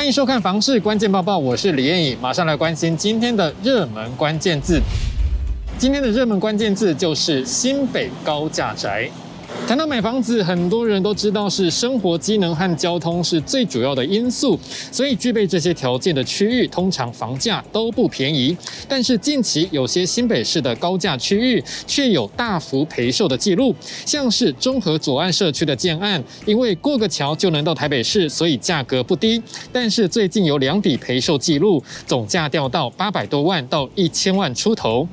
欢迎收看《房市关键报报》，我是李艳颖，马上来关心今天的热门关键字。今天的热门关键字就是新北高价宅。谈到买房子，很多人都知道是生活机能和交通是最主要的因素，所以具备这些条件的区域，通常房价都不便宜。但是近期有些新北市的高价区域却有大幅赔售的记录，像是中和左岸社区的建案，因为过个桥就能到台北市，所以价格不低。但是最近有两笔赔售记录，总价掉到八百多万到一千万出头。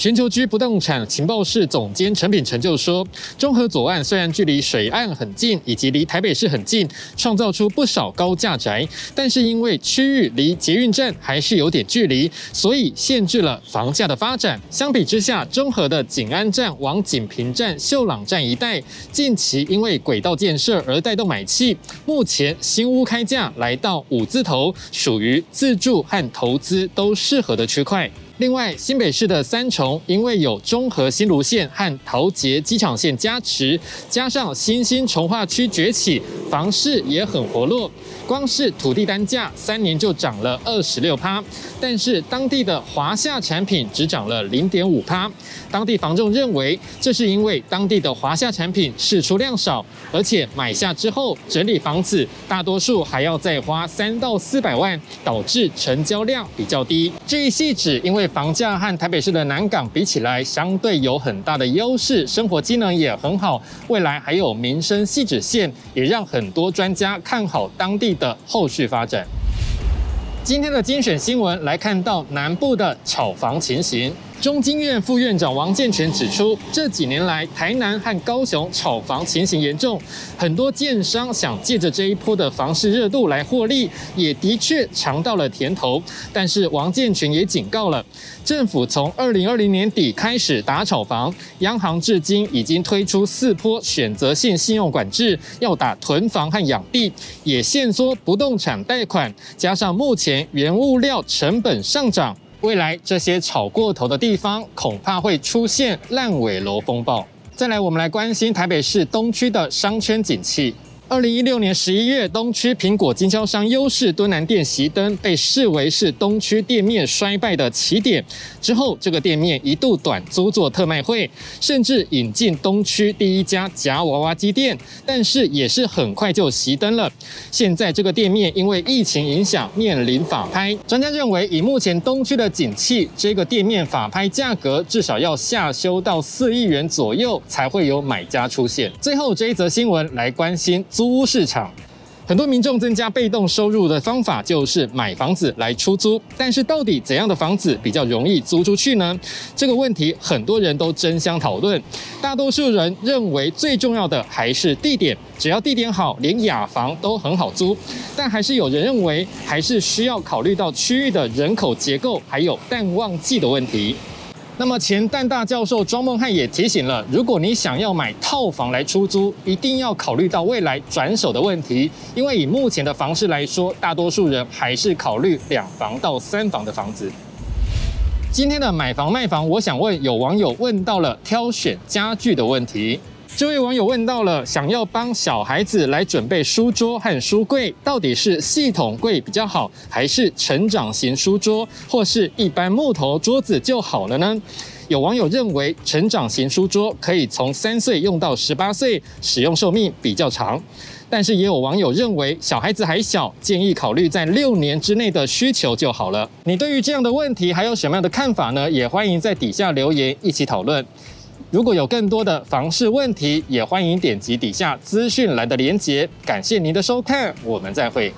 全球居不动产情报室总监陈炳成就说：“中和左岸虽然距离水岸很近，以及离台北市很近，创造出不少高价宅，但是因为区域离捷运站还是有点距离，所以限制了房价的发展。相比之下，中和的景安站往锦屏站、秀朗站一带，近期因为轨道建设而带动买气，目前新屋开价来到五字头，属于自住和投资都适合的区块。”另外，新北市的三重因为有中和新芦线和桃捷机场线加持，加上新兴重划区崛起，房市也很活络。光是土地单价三年就涨了二十六趴，但是当地的华夏产品只涨了零点五趴。当地房仲认为，这是因为当地的华夏产品释出量少，而且买下之后整理房子，大多数还要再花三到四百万，导致成交量比较低。这一细指因为房价和台北市的南港比起来，相对有很大的优势，生活机能也很好，未来还有民生细致线，也让很多专家看好当地的后续发展。今天的精选新闻来看到南部的炒房情形。中经院副院长王健全指出，这几年来台南和高雄炒房情形严重，很多建商想借着这一波的房市热度来获利，也的确尝到了甜头。但是王健全也警告了，政府从二零二零年底开始打炒房，央行至今已经推出四波选择性信用管制，要打囤房和养地，也限缩不动产贷款，加上目前原物料成本上涨。未来这些炒过头的地方，恐怕会出现烂尾楼风暴。再来，我们来关心台北市东区的商圈景气。二零一六年十一月，东区苹果经销商优势敦南店熄灯，被视为是东区店面衰败的起点。之后，这个店面一度短租做特卖会，甚至引进东区第一家夹娃娃机店，但是也是很快就熄灯了。现在这个店面因为疫情影响，面临法拍。专家认为，以目前东区的景气，这个店面法拍价格至少要下修到四亿元左右，才会有买家出现。最后这一则新闻来关心。租屋市场，很多民众增加被动收入的方法就是买房子来出租。但是，到底怎样的房子比较容易租出去呢？这个问题很多人都争相讨论。大多数人认为最重要的还是地点，只要地点好，连雅房都很好租。但还是有人认为，还是需要考虑到区域的人口结构，还有淡旺季的问题。那么前淡大教授庄梦汉也提醒了，如果你想要买套房来出租，一定要考虑到未来转手的问题，因为以目前的房市来说，大多数人还是考虑两房到三房的房子。今天的买房卖房，我想问有网友问到了挑选家具的问题。这位网友问到了，想要帮小孩子来准备书桌和书柜，到底是系统柜比较好，还是成长型书桌，或是一般木头桌子就好了呢？有网友认为，成长型书桌可以从三岁用到十八岁，使用寿命比较长。但是也有网友认为，小孩子还小，建议考虑在六年之内的需求就好了。你对于这样的问题还有什么样的看法呢？也欢迎在底下留言一起讨论。如果有更多的房事问题，也欢迎点击底下资讯栏的连结。感谢您的收看，我们再会。